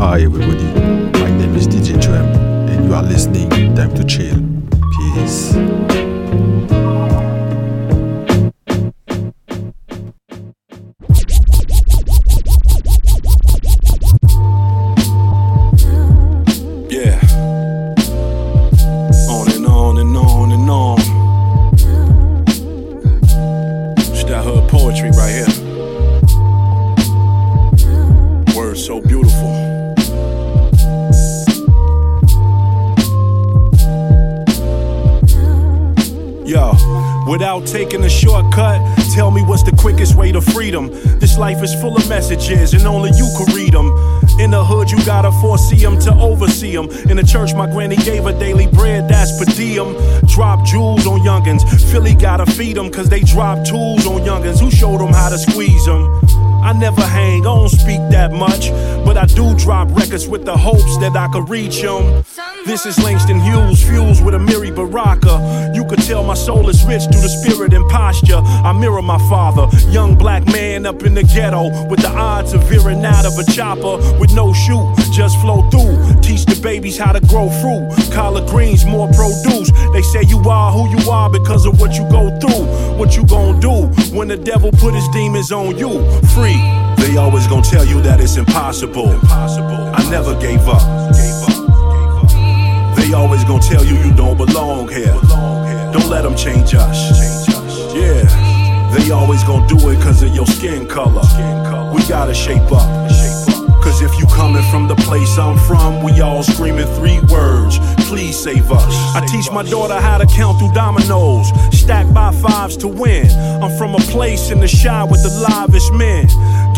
Hi everybody, my name is DJ Trem and you are listening Time to Chill. Peace. Messages, and only you can read them. In the hood, you gotta foresee them to oversee them. In the church, my granny gave her daily bread, that's per diem. Drop jewels on youngins. Philly gotta feed them, cause they drop tools on youngins. Who showed them how to squeeze them? I never hang, I don't speak that much. But I do drop records with the hopes that I could reach them. This is Langston Hughes, fused with Amiri Baraka. You could tell my soul is rich through the spirit and posture. I mirror my father, young black man up in the ghetto, with the odds of veering out of a chopper with no shoot, just flow through. Teach the babies how to grow fruit. Collard greens, more produce. They say you are who you are because of what you go through. What you gon' do when the devil put his demons on you? Free. They always gon' tell you that it's impossible. I never gave up. They always gon' tell you you don't belong here. Don't let them change us. Yeah. They always gon' do it cause of your skin color. We gotta shape up. Cause if you coming from the place I'm from, we all screaming three words. Please save us. I teach my daughter how to count through dominoes, stack by fives to win. I'm from a place in the Chi with the livest men.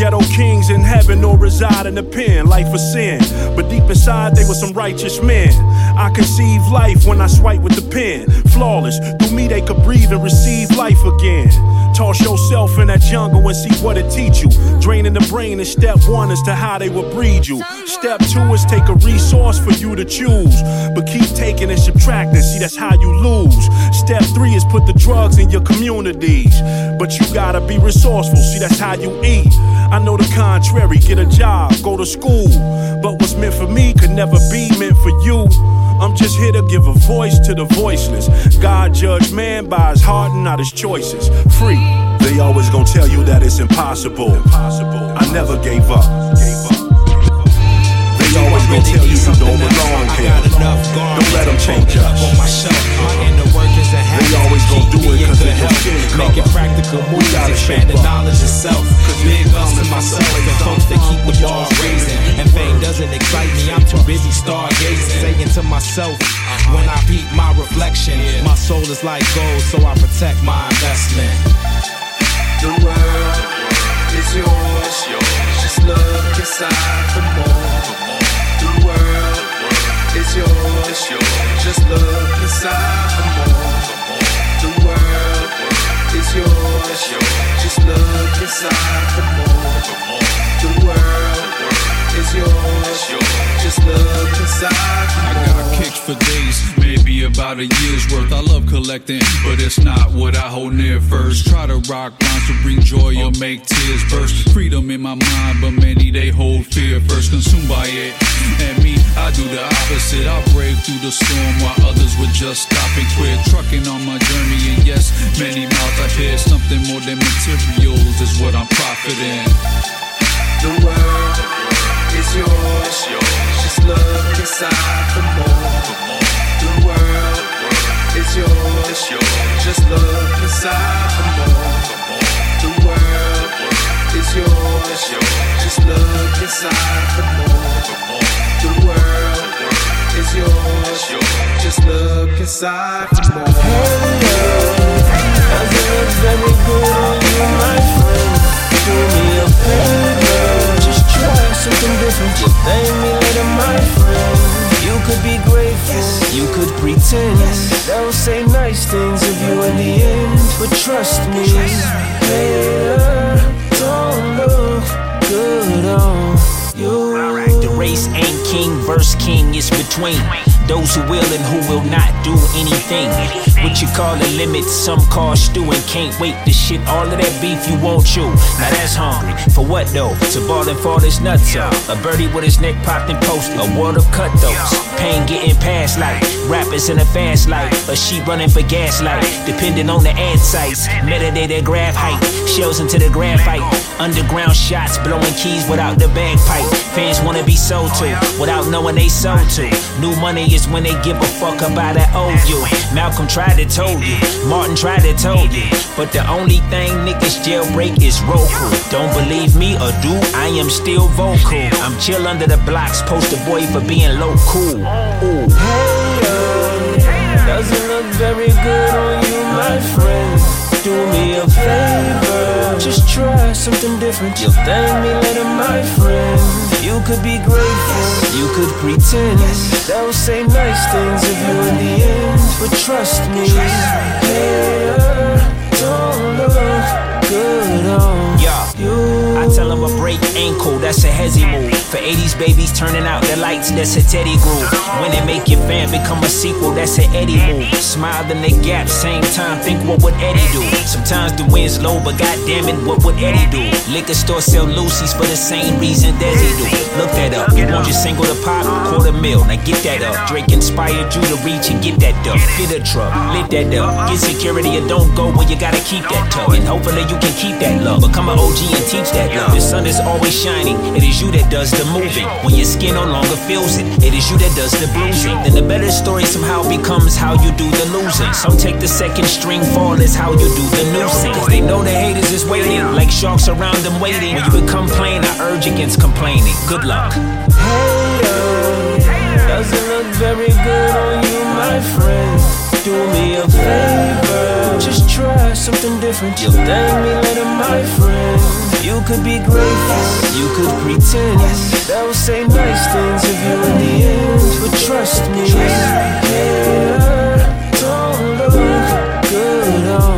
Ghetto kings in heaven or reside in the pen, life of sin. But deep inside, they were some righteous men. I conceive life when I swipe with the pen. Flawless, through me they could breathe and receive life again. Toss yourself in that jungle and see what it teach you. Draining the brain is step one as to how they will breed you. Step two is take a resource for you to choose. But keep taking and subtracting, see that's how you lose. Step three is put the drugs in your communities. But you gotta be resourceful, see that's how you eat. I know the contrary, get a job, go to school. But what's meant for me could never be meant for you. I'm just here to give a voice to the voiceless. God judge man by his heart and not his choices. Free. They always gonna tell you that it's impossible. I never gave up. They always gonna tell you you don't belong here. Don't let them change us. They always gonna do it cause of your skin Make it practical We moves, expand the knowledge itself. Big ups to myself and folks that keep the bars raising. And fame doesn't excite me, I'm too busy stargazing. Saying to myself, uh-huh. when I peep my reflection, my soul is like gold, so I protect my investment. The world a year's worth. I love collecting, but it's not what I hold near first. Try to rock rhymes to bring joy or make tears burst. Freedom in my mind, but many they hold fear first, consumed by it. And me, I do the opposite. I brave through the storm while others would just stop and quit. Trucking on my journey, and yes, many mouths I hear something more than materials is what I'm profiting. The world is yours. Just look inside for more. The world is yours. Just look inside for more. The world is yours. Just look inside for more. The world is yours. Just look inside for more. very good on you, my friend. Do me a favor, just try something different. Just thank me later, my friend. You could be grateful, you could pretend. They'll say nice things of you in the end, but trust me, later don't look good on you. The race ain't king versus king, it's between. those who will and who will not do anything. What you call a limit, some call stew and can't wait to shit all of that beef you won't chew. Now that's hungry. For what though? To ball and fall his nuts up. A birdie with his neck popped and posted. A world of cutthroats. Pain getting past like rappers in a fast life. A sheep running for gaslight. Depending on the ad sites. Metadata graph height. Shells into the graphite. Underground shots blowing keys without the bagpipe. Fans wanna be sold to without knowing they sold to. New money is when they give a fuck about that old you. Malcolm tried to told you. Martin tried to told you. But the only thing niggas jailbreak is Roku. Don't believe me or do, I am still vocal. I'm chill under the blocks, poster boy for being low cool. Ooh. Hey, yo, doesn't look very good on you, my friend. Do me a favor, just try something different. You'll thank me later, my friend. You could be grateful, you could pretend. They'll say nice things of you in the end, but trust me, hater, don't look good on Yeah. you. I tell them a break ankle, that's a hezzy move. For 80s babies turning out the lights, that's a Teddy groove. When they make your fan become a sequel, that's an Eddie move. Smile in the gap, same time, think what would Eddie do? Sometimes the wind's low, but goddamn it, what would Eddie do? Liquor store sell Lucy's for the same reason Desi do. Look that up. You want your single to pop? Quarter mil, now get that up. Drake inspired you to reach and get that up. Get a truck, lit that up. Get security or don't go when you gotta keep that tuck. And hopefully you can keep that love. Become an OG and teach that love. The sun is always shining. It is you that does the moving. When your skin no longer feels it, it is you that does the bruising. Then the better story somehow becomes how you do the losing. Some take the second string fall is how you do the noosing. Cause they know the haters is waiting, like sharks around them waiting. When you become plain, I urge against complaining. Good luck. Hey, doesn't look very good on you, my friend. Do me a favor, just try something different. You'll thank me later, my friend. You could be grateful, you could pretend. They'll say nice things of you in the end, but trust me, hater, don't look good on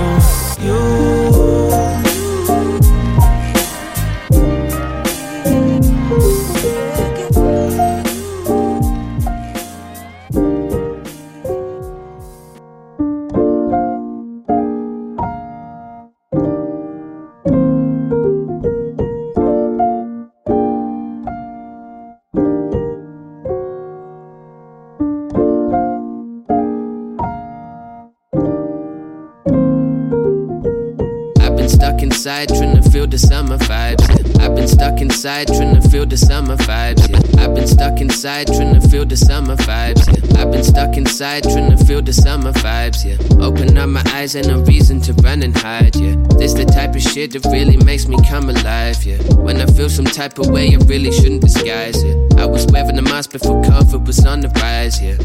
inside trying to feel the summer vibes. I've been stuck inside trying to feel the summer vibes. I've been stuck inside trying to feel the summer vibes. I've been stuck inside trying to feel the summer vibes. Yeah. Open up my eyes, ain't no reason to run and hide. Yeah. This the type of shit that really makes me come alive. Yeah. When I feel some type of way, I really shouldn't disguise it. I was wearing a mask before COVID was on the rise. Yeah.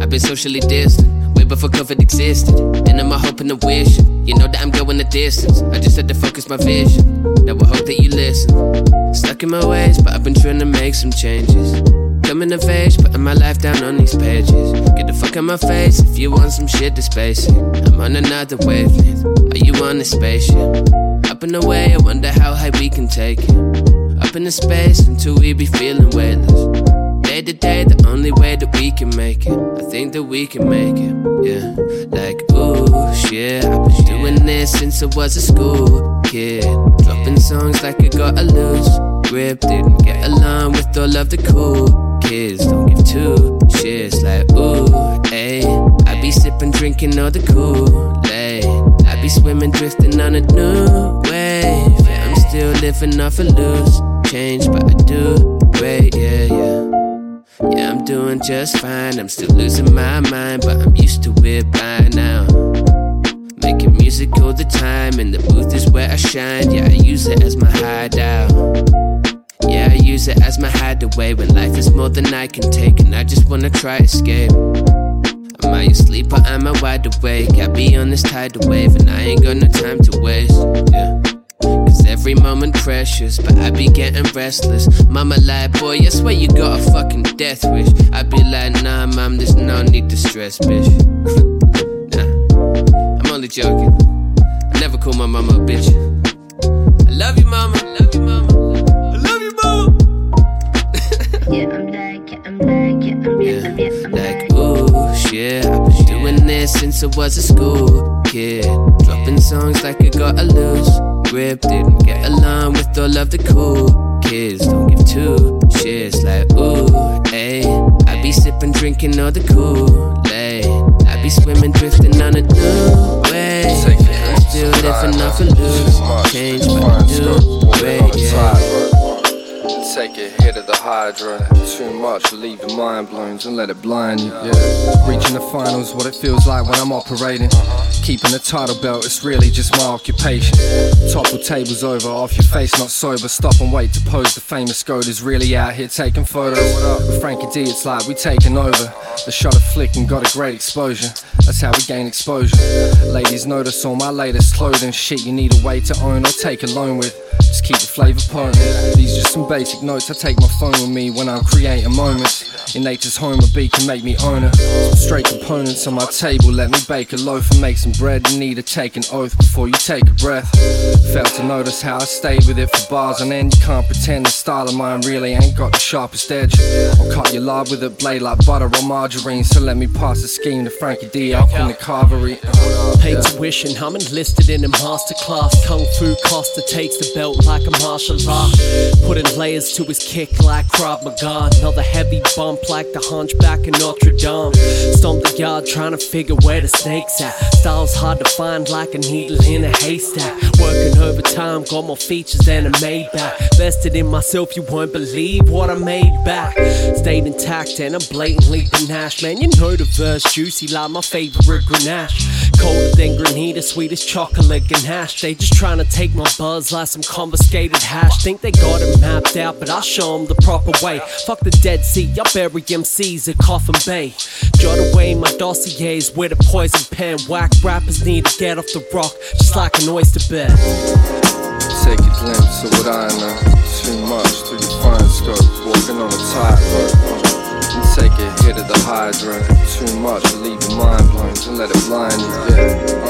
I've been socially distant. Way before COVID existed. And I'm a hope and a wish. You know that I'm going the distance. I just had to focus my vision. Now I hope that you listen. Stuck in my ways, but I've been trying to make some changes. Coming of age, putting my life down on these pages. Get the fuck out my face if you want some shit that's basic. I'm on another wavelength. Are you on a spaceship? Up and away, I wonder how high we can take it. Up in the space until we be feeling weightless. Day to day, the only way that we can make it. I think that we can make it, yeah. Like, ooh, shit. I've been doing this since I was a school kid. Dropping songs like I got a loose grip. Didn't get along with all of the cool kids. Don't give two shits. Like, ooh, ayy. I be sipping, drinking all the Kool-Aid. I be swimming, drifting on a new wave. Yeah, I'm still living off a loose change, but I do. Yeah, I'm doing just fine. I'm still losing my mind, but I'm used to it by now. Making music all the time, and the booth is where I shine. Yeah, I use it as my hideout. Yeah, I use it as my hideaway when life is more than I can take, and I just wanna try escape. Am I asleep or am I wide awake? I be on this tidal wave, and I ain't got no time to waste. Yeah. Cause every moment precious, but I be getting restless. Mama like, boy, I swear you got a fucking death wish. I be like, nah, mom, there's no need to stress, bitch. nah, I'm only joking. I never call my mama a bitch. I love you, mama. I love you, mama. I love you, mama. Yeah, I'm back, yeah, I'm back, yeah, I'm, yeah, I'm, yeah, I'm Like, back. ooh, there since I was a school kid. Dropping songs like I got a loose grip. Didn't get along with all of the cool kids. Don't give two shits like ooh, ayy. I be sipping, drinking all the Kool-Aid. I be swimming, drifting on a new way. I'm still living off a loose change, but I do yeah. Take a hit of the Hydra. Too much, leave your mind blown, don't let it blind you. Yeah. Reaching the finals, what it feels like when I'm operating. Keeping the title belt, it's really just my occupation. Topple tables over, off your face, not sober. Stop and wait to pose. The famous goat is really out here taking photos. With Frankie D, it's like we taking over. The shot of flick and got a great exposure. That's how we gain exposure. Ladies notice all my latest clothing. Shit you need a way to own or take a loan with. Just keep the flavor potent. These just some basic notes. I take my phone with me when I'm creating moments. In nature's home, a beat can make me own it. Some straight components on my table. Let me bake a loaf and make some bread. You need to take an oath before you take a breath. Fail to notice how I stayed with it for bars on end. You can't pretend the style of mine really ain't got the sharpest edge. I'll cut your lard with a blade like butter or margarine. So let me pass the scheme to Frankie D up in the carvery. Pay tuition, I'm enlisted in a masterclass. Kung Fu Costa takes the belt like a martial art. Putting layers to his kick like Krav Maga. Another heavy bump like the hunchback in Notre Dame. Stomp the yard trying to figure where the snake's at. Style's hard to find like a needle in a haystack. Working overtime, got more features than a Maybach. Vested in myself, you won't believe what I made back. Stayed intact and I'm blatantly panache. Man, you know the verse juicy like my favorite Grenache. Colder than sweet as chocolate ganache. They just trying to take my buzz like some confiscated hash. Think they got it mapped out, but I'll show them the proper way. Fuck the Dead Sea, I bury MCs at Coffin Bay. Jot away my dossiers with a poison pen. Whack rappers need to get off the rock, just like an oyster bed. Take a glimpse of what I know. Too much through your fine scope. Walking on a tightrope. Uh, and take a hit of the Hydra. Too much, leave your mind blown. Don't let it blind you. Yeah.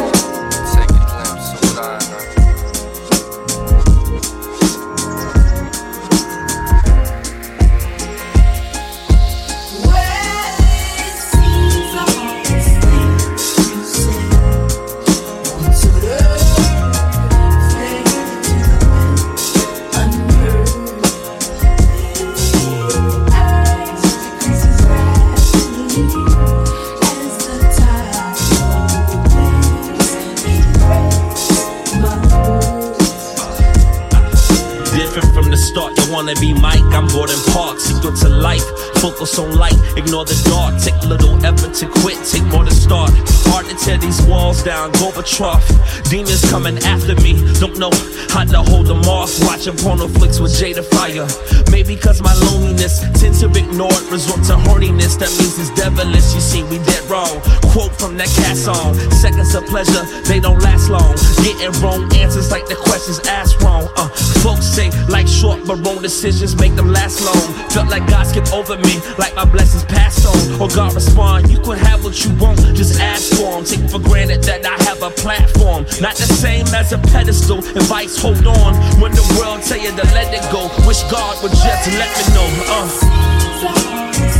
Focus on light, ignore the dark. Take little effort to quit, take more to start. Hard to tear these walls down, Gorbachev. Demons coming after me, don't know how to hold them off. Watching porno flicks with Jada Fire. Maybe cause my loneliness tends to ignore it, resort to horniness. That means it's devilish, you see, we dead wrong. Quote from that cat song Seconds of pleasure, they don't last long. Getting wrong answers like the questions asked wrong. Uh, folks say like short but wrong decisions make them last long. Felt like God skipped over me, like my blessings passed on. Or God respond, you could have what you want, just ask for 'em. Take for granted that I have a platform, not the same as a pedestal. Advice, hold on when the world tell you to let it go. Wish God would just let me know. Uh.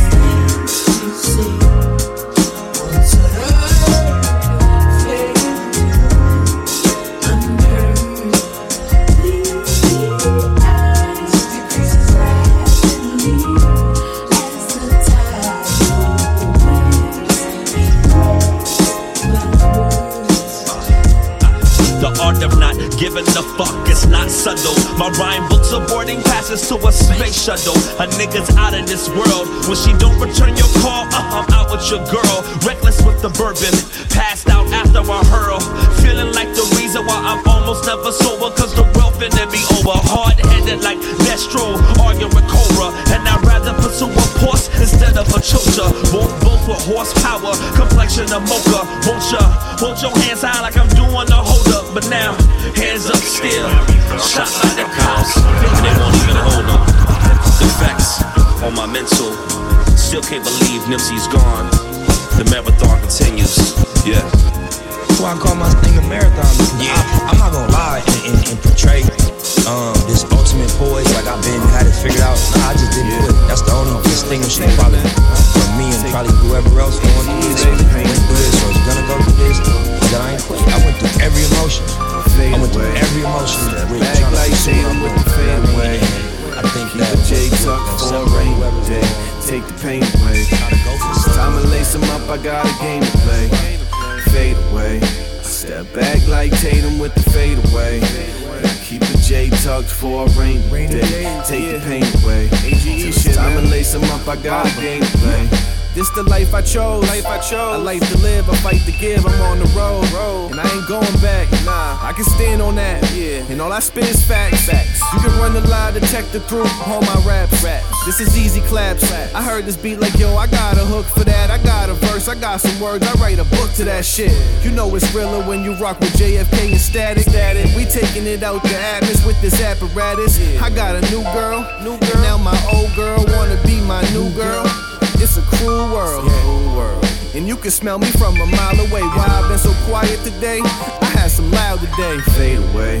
Giving a fuck it's not subtle. My rhyme books are boarding passes to a space shuttle. A nigga's out of this world. When she don't return your call, uh, I'm out with your girl. Reckless with the bourbon, passed out after I hurl. Feeling like the reason why I'm almost never sober, cause the world finna be over. Hard headed like Destro, arguing with Cobra. And I'd rather pursue a Porsche instead of a choker. Both, both with horsepower, complexion of mocha. Won't ya, hold your hands high mental. Still can't believe Nipsey's gone. The marathon continues. Yeah. That's why I call my thing a marathon. Yeah. I, am not gonna lie and, and, and portray um, this ultimate poise like I've been had it figured out. Nah, I just didn't yeah. do it. That's the only distinguishing probably from me and probably whoever else going through this, went through this, or is gonna go through this. That I ain't quit. I went through every emotion. I went through every emotion. With a rainy day. Take the pain away. It's time to lace 'em up. I got a game to play. Fade away. Step back like Tatum with the fade away. Keep the J tucked for a rainy day. Take the pain away. It's time to lace 'em up. I got a game to play. This the life I chose. Life I chose. I like to live, I fight to give. I'm on the road, and I ain't going back. Nah, I can stand on that. Yeah, and all I spit is facts. Facts. You can run the lie detector through all my raps. Raps. This is easy claps. I heard this beat like yo, I got a hook for that. I got a verse, I got some words. I write a book to that shit. You know it's realer when you rock with JFK and Static. Static. We taking it out the atmosphere with this apparatus. I got a new girl, new girl. Now my old girl wanna be my new girl. It's a cruel world. And you can smell me from a mile away. Why I've been so quiet today? I had some loud today. Fade away.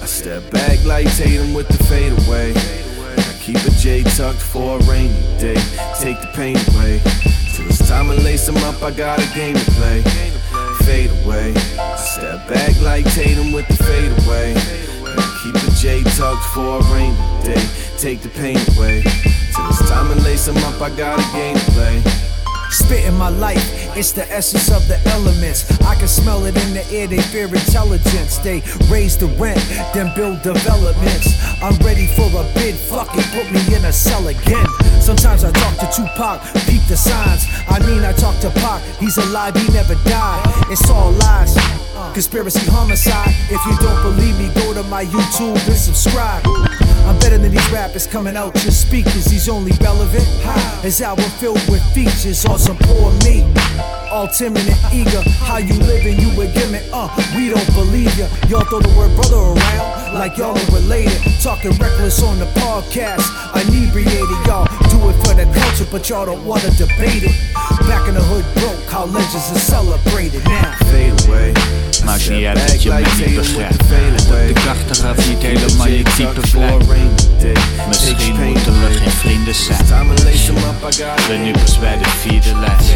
I step back like Tatum with the fade away. I keep a J tucked for a rainy day. Take the pain away. Till it's time to lace lace 'em up, I got a game to play. Fade away. I step back like Tatum with the fade away. I keep a J tucked for a rainy day. Take the pain away. Till it's time to lace 'em up, I got a game to play. Spitting my life, it's the essence of the elements. I can smell it in the air, they fear intelligence. They raise the rent, then build developments. I'm ready for a bid, fuck it, put me in a cell again. Sometimes I talk to Tupac, peep the signs. I mean, I talk to Pac, he's alive, he never died. It's all lies. Conspiracy homicide. If you don't believe me, go to my YouTube and subscribe. I'm better than these rappers coming out your speakers. He's only relevant. His album filled with features on some poor me. All timid and eager. How you living? You a gimmick. Uh, we don't believe ya. Y'all throw the word brother around like y'all are related. Talking reckless on the podcast. Inebriated. Y'all do it for the culture, but y'all don't wanna debate it. Back in the hood broke. How legends are celebrated now. Fade away. Maakt niet uit dat je me niet begrijpt. Dat ik achteraf niet helemaal je type blijf. Misschien moeten we geen vrienden zijn. Ik ben nu pas bij de vierde lijst.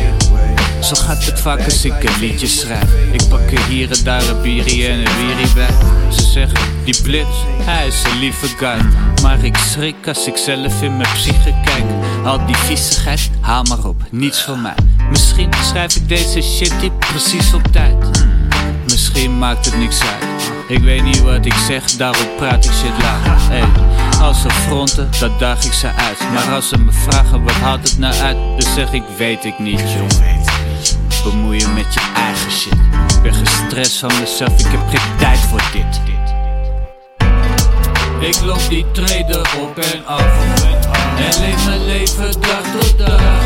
Zo gaat het vaak als ik een liedje schrijf. Ik pak er hier en daar een bierie en een wierie bij. Ze zeggen, die blitz, hij is een lieve guy. Maar ik schrik als ik zelf in mijn psyche kijk. Al die viezigheid, haal maar op, niets van mij. Misschien schrijf ik deze shit niet precies op tijd. Misschien maakt het niks uit. Ik weet niet wat ik zeg, daarom praat ik shit laag. Hey, als ze fronten, dan daag ik ze uit. Maar als ze me vragen wat haalt het nou uit, dan zeg ik weet ik niet, jongen. Bemoeien met je eigen shit. Ik ben gestrest van mezelf, ik heb geen tijd voor dit. Ik loop die treden op en af. En leef mijn leven dag tot dag.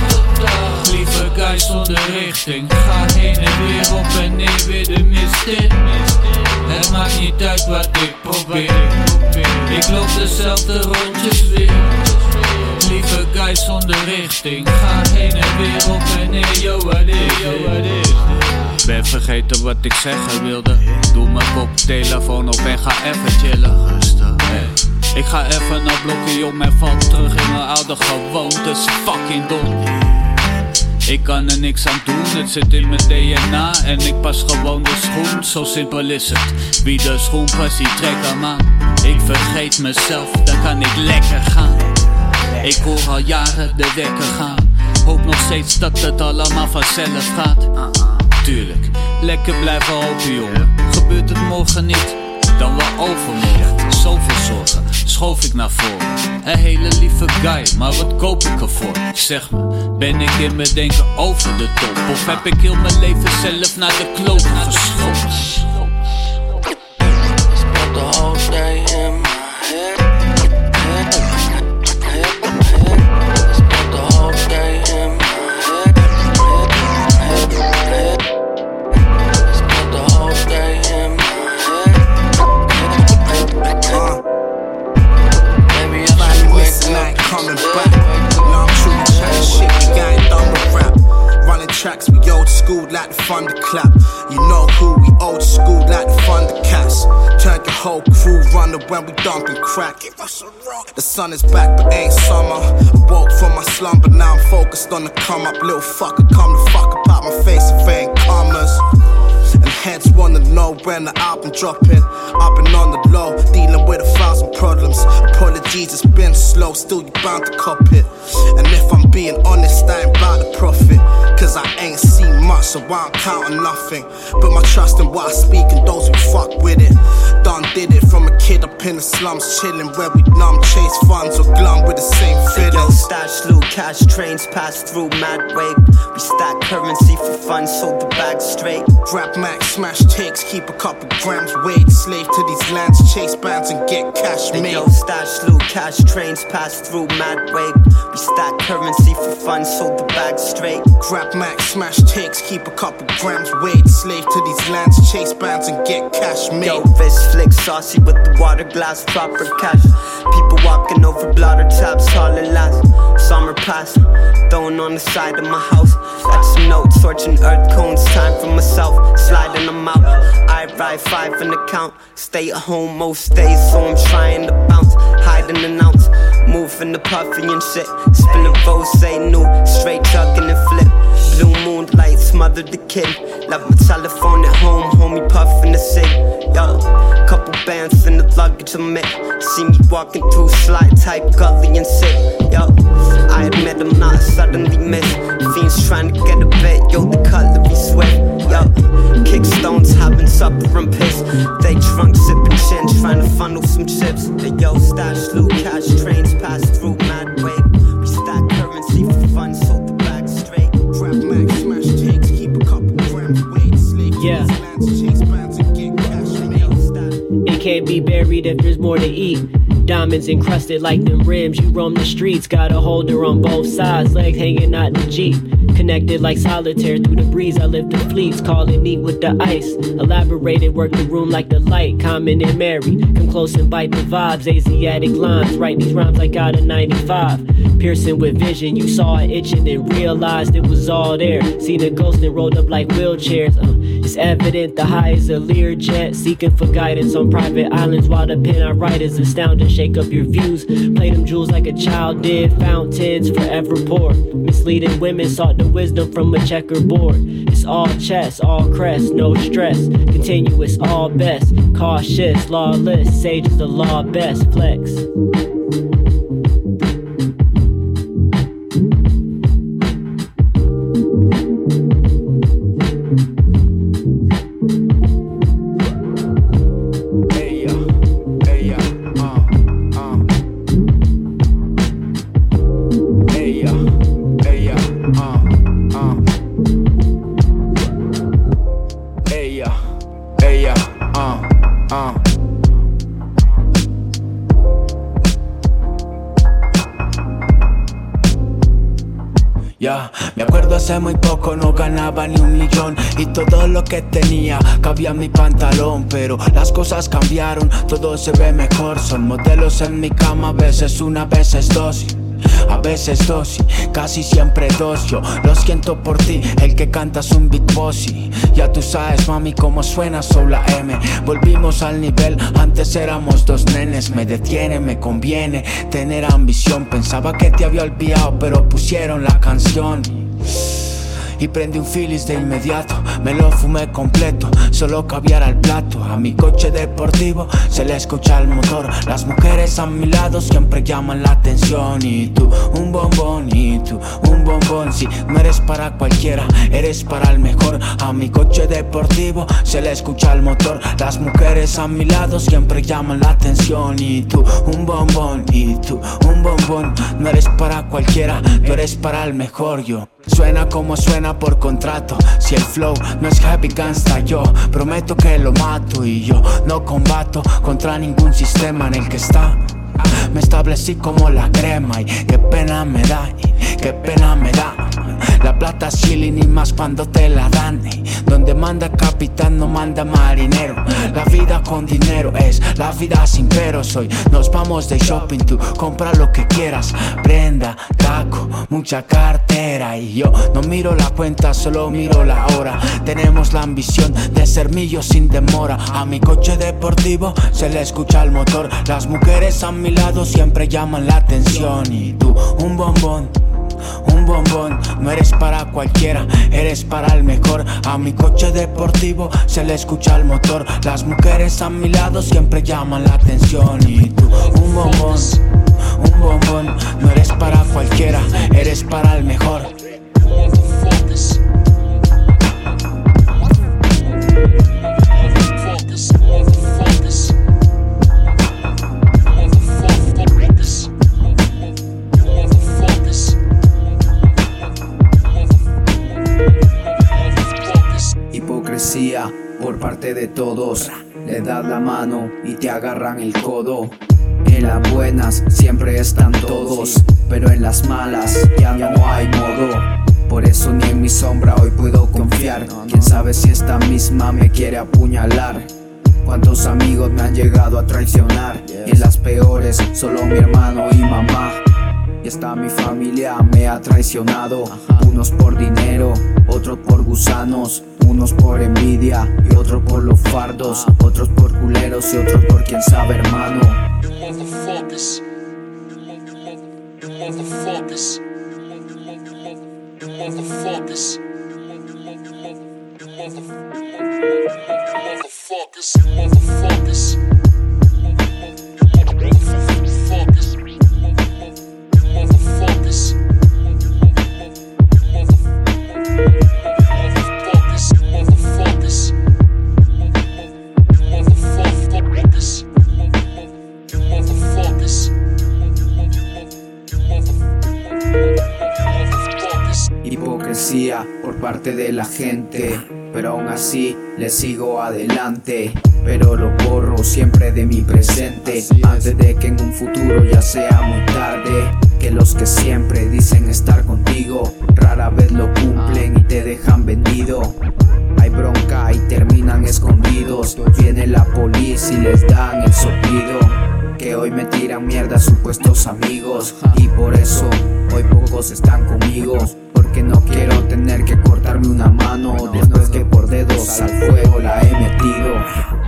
Lieve guy zonder richting. Ga heen en weer op en neer weer de mist in. Het maakt niet uit wat ik probeer. Ik loop dezelfde rondjes weer. Lieve guy zonder richting. Ga heen en weer op en neer. Yo, wat is dit? Ben vergeten wat ik zeggen wilde. Doe mijn kop telefoon op en ga even chillen. Hey. Ik ga even naar blokje om en val terug in mijn oude gewoontes. Fucking dom. Ik kan er niks aan doen, het zit in mijn DNA En ik pas gewoon de schoen, zo simpel is het Wie de schoen past, die trekt hem aan Ik vergeet mezelf, dan kan ik lekker gaan Ik hoor al jaren de wekker gaan. Hoop nog steeds dat het allemaal vanzelf gaat. Tuurlijk, lekker blijven hopen jongen. Gebeurt het morgen niet, dan wel overmorgen Zoveel zorgen, schoof ik naar voren. Een hele lieve guy, maar wat koop ik ervoor? Zeg me, ben ik in mijn denken over de top? Of heb ik heel mijn leven zelf naar de kloten geschoten? Old school like the thunderclap. You know who we old school like the thundercats. Turn your whole crew runner when we dumping crack. The sun is back, but ain't summer. Woke from my slumber, now I'm focused on the come up. Little fucker, come the fuck up out my face if ain't commas. Heads wanna know when the album dropping. I've been on the low, dealing with a thousand problems. Apologies, it's been slow, still you bound to cop it. And if I'm being honest, I ain't about the profit. Cause I ain't seen much, so I don't nothing. But my trust in what I speak and those who fuck with it. Done did it from a kid up in the slums, chilling where we numb, chase funds or glum with the same fiddles. stash loot, cash trains pass through mad wave. We stack currency for fun, sold the bag straight. Grab max, smash takes, keep a couple grams weight. Slave to these lands, chase bands and get cash made. yo, stash loot, cash trains pass through mad wave. We stack currency for fun, sold the bag straight. Grab max, smash takes, keep a couple grams weight. Slave to these lands, chase bands and get cash made. Yo, fist flick saucy with the water glass, proper cash. People walking over blotter taps, it last. Summer past, throwing on the side of my house. Got some notes, torching earth cones, time for myself, sliding them out. I ride five in the count, stay at home most days, so I'm trying to bounce, hiding an ounce. Moving the puffy and shit, spilling foes, say new, straight chucking and flip. Blue moonlight smothered the kid. Left my telephone at home, homie puffing the cig. Yo, couple bands in the luggage I'm in. See me walking through slide type gully and sick. Yo, I admit I'm not suddenly miss. Fiends trying to get a bit, yo, the cutlery swift. Yo, kickstones having supper and piss. They drunk sipping chin, trying to funnel some chips. Hey, yo, stash loot, cash trains pass through mad wave. We stack made. It can't be buried if there's more to eat. Diamonds encrusted like them rims. You roam the streets, got a holder on both sides, legs hanging out in the Jeep. Connected like solitaire through the breeze. I lift the fleets, call it neat with the ice. Elaborated, work the room like the light. Common and Mary, come close and bite the vibes. Asiatic lines, write these rhymes like out of 95. Piercing with vision, you saw it itching and realized it was all there. Seen a ghost and rolled up like wheelchairs. Uh, it's evident the high is a Lear jet, seeking for guidance on private islands while the pen I write is astounding. Shake up your views, play them jewels like a child did. Fountains forever pour. Misleading women sought the wisdom from a checkerboard. It's all chess, all crest, no stress. Continuous, all best. Cautious, lawless, sages the law best. Flex. Me acuerdo hace muy poco no ganaba ni un millón y todo lo que tenía cabía en mi pantalón, pero las cosas cambiaron, todo se ve mejor, son modelos en mi cama, a veces una, a veces dos. A veces dos y casi siempre dos Yo lo siento por ti, el que canta es un beat bossy. Ya tú sabes mami cómo suena Soul M. Volvimos al nivel, antes éramos dos nenes. Me detiene, me conviene tener ambición. Pensaba que te había olvidado pero pusieron la canción y prendí un Phillies de inmediato. Me lo fumé completo, solo caviar al plato. A mi coche deportivo se le escucha el motor. Las mujeres a mi lado siempre llaman la atención. Y tú, un bombón, y tú, un bombón. Si no eres para cualquiera, eres para el mejor. A mi coche deportivo se le escucha el motor. Las mujeres a mi lado siempre llaman la atención. Y tú, un bombón, y tú, un bombón. No eres para cualquiera, tú eres para el mejor yo. Suena como suena por contrato. Si el flow no es happy gangsta, yo prometo que lo mato. Y yo no combato contra ningún sistema en el que está. Me establecí como la crema y qué pena me da, y qué pena me da. La plata chilling y más cuando te la dan. y Donde manda capitán no manda marinero. La vida con dinero es la vida sin pero. Soy, nos vamos de shopping, tú compra lo que quieras. Prenda, taco, mucha cartera. Y yo no miro la cuenta, solo miro la hora. Tenemos la ambición de ser millos sin demora. A mi coche deportivo se le escucha el motor. Las mujeres a mi lado siempre llaman la atención. Y tú, un bombón. Un bombón. No eres para cualquiera, eres para el mejor. A mi coche deportivo se le escucha el motor. Las mujeres a mi lado siempre llaman la atención. Y tú, un bombón, un bombón. No eres para cualquiera, eres para el mejor. Agarran el codo. En las buenas siempre están todos, pero en las malas ya no hay modo. Por eso ni en mi sombra hoy puedo confiar. Quién sabe si esta misma me quiere apuñalar. Cuántos amigos me han llegado a traicionar. Y en las peores, solo mi hermano y mamá. Y hasta mi familia me ha traicionado. Unos por dinero, otros por gusanos. Unos por envidia y otros por los fardos. Otros por culeros y otros por quien sabe, hermano. motherfuckers. Motherfuckers. Así le sigo adelante. Pero lo borro siempre de mi presente, antes de que en un futuro ya sea muy tarde. Que los que siempre dicen estar contigo, rara vez lo cumplen y te dejan vendido. Hay bronca y terminan escondidos. Viene la policía y les dan el soplido. Que hoy me tiran mierda supuestos amigos. Y por eso hoy pocos están conmigo. Porque no quiero tener que cortarme una mano. Después que por dedos al fuego la he metido.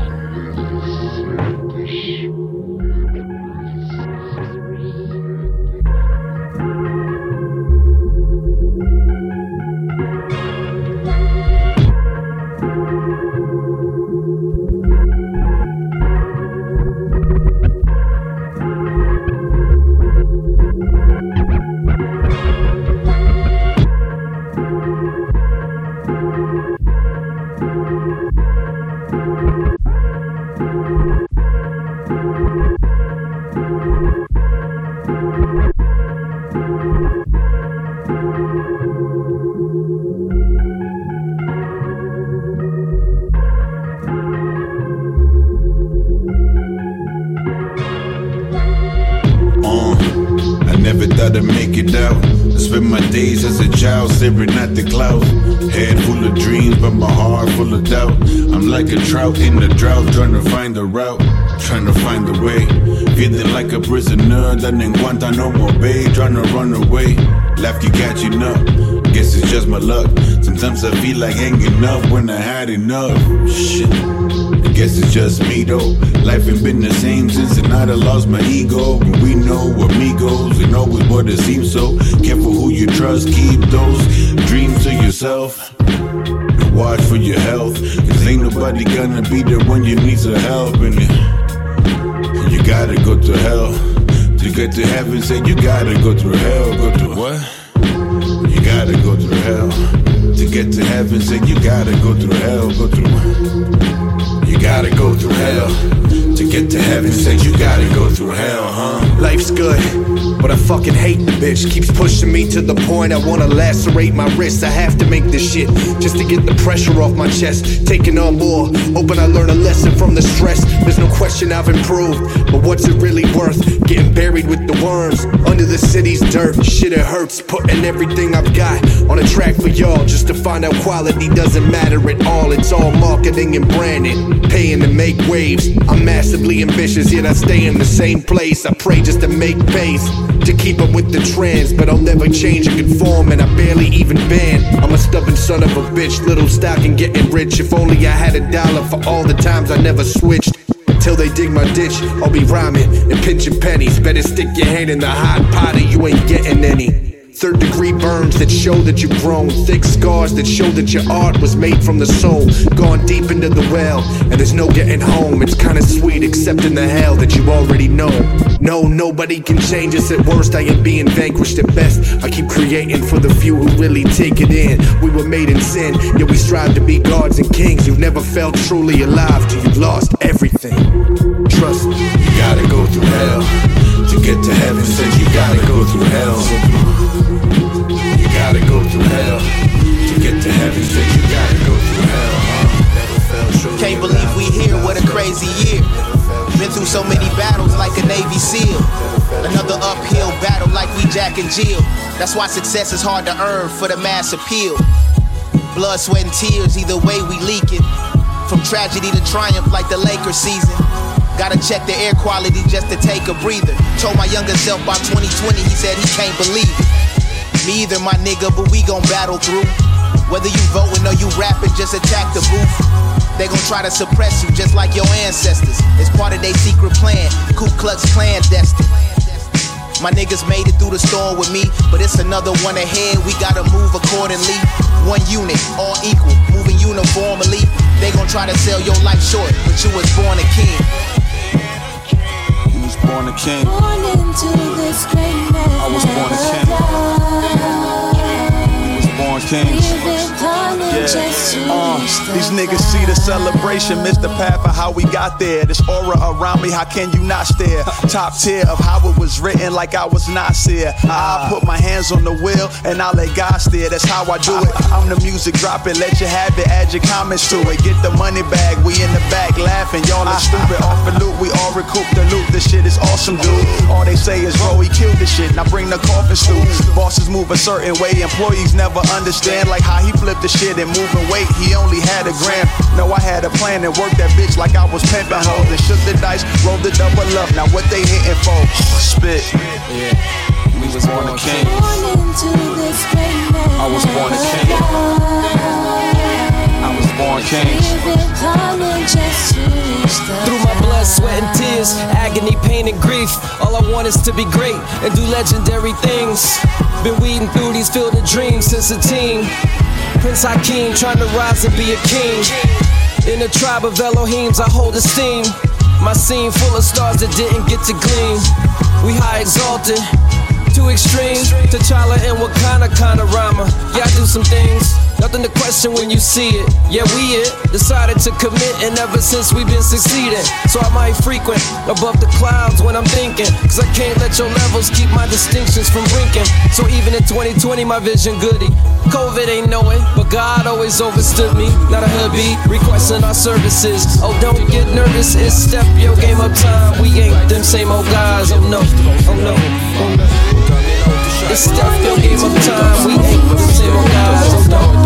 Down in Guantanamo Bay, trying to run away. Life keep catching up. Guess it's just my luck. Sometimes I feel like hanging up when I had enough. Shit. I guess it's just me though. Life ain't been the same since the night I lost my ego. And we know amigos and always what it seems so. Careful who you trust, keep those dreams to yourself. And watch for your health. Cause ain't nobody gonna be there when you need some help. And and you gotta go to hell. To get to heaven, say you gotta go through hell. Go through what? You gotta go through hell. To get to heaven, say you gotta go through hell. Go through You gotta go through hell. To get to heaven, say you gotta go through hell, huh? Life's good, but I fucking hate the bitch. Keeps pushing me to the point I wanna lacerate my wrists. I have to make this shit just to get the pressure off my chest. Taking on more, hoping I learn a lesson from the stress. There's no question I've improved, but what's it really worth? Getting buried with the worms under the city's dirt. Shit, it hurts. Putting everything I've got on a track for y'all just to find out quality doesn't matter at all. It's all marketing and branding, paying to make waves. I'm massively ambitious, yet I stay in the same place. I pray just to make pace, to keep up with the trends, but I'll never change and conform, and I barely even bend. I'm a stubborn son of a bitch, little stock and getting rich. If only I had a dollar for all the times I never switched. Until they dig my ditch, I'll be rhyming and pinching pennies. Better stick your hand in the hot pot or you ain't getting any. Third degree burns that show that you've grown. Thick scars that show that your art was made from the soul. Gone deep into the well, and there's no getting home. It's kinda sweet, except in the hell that you already know. No, nobody can change us at worst. I am being vanquished at best. I keep creating for the few who really take it in. We were made in sin, yet we strive to be gods and kings. You've never felt truly alive till you've lost everything. Trust me, you gotta go through hell to get to heaven. Said you gotta go through hell. Gotta go through hell to get to heaven. You gotta go through hell. Truly Can't believe we here, what a crazy year. Been through so many battles like a Navy SEAL. Another uphill battle like we Jack and Jill. That's why success is hard to earn for the mass appeal. Blood, sweat, and tears, either way we leak it. From tragedy to triumph like the Lakers season. Gotta check the air quality just to take a breather. Told my younger self by 2020, he said he can't believe it. Me either, my nigga, but we gon' battle through. Whether you voting or you rapping, just attack the booth. They gon' try to suppress you just like your ancestors. It's part of their secret plan, Ku Klux Klan destined. My niggas made it through the storm with me, but it's another one ahead. We gotta move accordingly. One unit, all equal, moving uniformly. They gon' try to sell your life short, but you was born a king. You was born a king. Born into this greatness. I was born a king. Yeah. Uh, these niggas see the celebration, miss the path of how we got there. This aura around me, how can you not stare? Top tier of how it was written, like I was not here. I put my hands on the wheel and I let God steer. That's how I do it. I'm the music drop it, let you have it, add your comments to it. Get the money bag, we in the back laughing. Y'all are stupid, off the loot, we all recoup the loot. This shit is awesome, dude. All they say is, bro, he killed the shit. Now bring the coffin stew. Bosses move a certain way, employees never understand like how he flipped the shit and moving weight. He only had a gram. No, I had a plan and worked that bitch like I was pimping hoes. And shook the dice, rolled the double up. Now what they hitting for? Spit. Yeah. We was born a king. I was born a king. I was born king. Through my blood, sweat, and tears, agony, pain, and grief. All I want is to be great and do legendary things. Been weeding through these filled dreams since a teen. Prince Hakeem trying to rise and be a king. In the tribe of Elohims, I hold esteem. My scene full of stars that didn't get to gleam. We high exalted, too extreme. T'Challa and Wakanda kinda rhymer. Yeah, I do some things. Nothing to question when you see it. Yeah, we it. Decided to commit, and ever since we've been succeeding. So I might frequent above the clouds when I'm thinking. Cause I can't let your levels keep my distinctions from blinking. So even in 2020, my vision goody. COVID ain't knowing, but God always overstood me. Not a hubby, requesting our services. Oh, don't get nervous, it's step your game up time. We ain't them same old guys. Oh no, oh no, oh no. It's step your game up time. We ain't them same old guys. Oh no,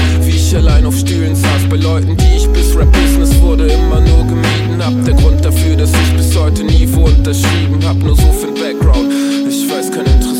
ich allein auf Stühlen saß. Bei Leuten, die ich bis Rap-Business wurde, immer nur gemieden hab. Der Grund dafür, dass ich bis heute nie wo unterschrieben hab. Nur so den Background. Ich weiß, kein interessiert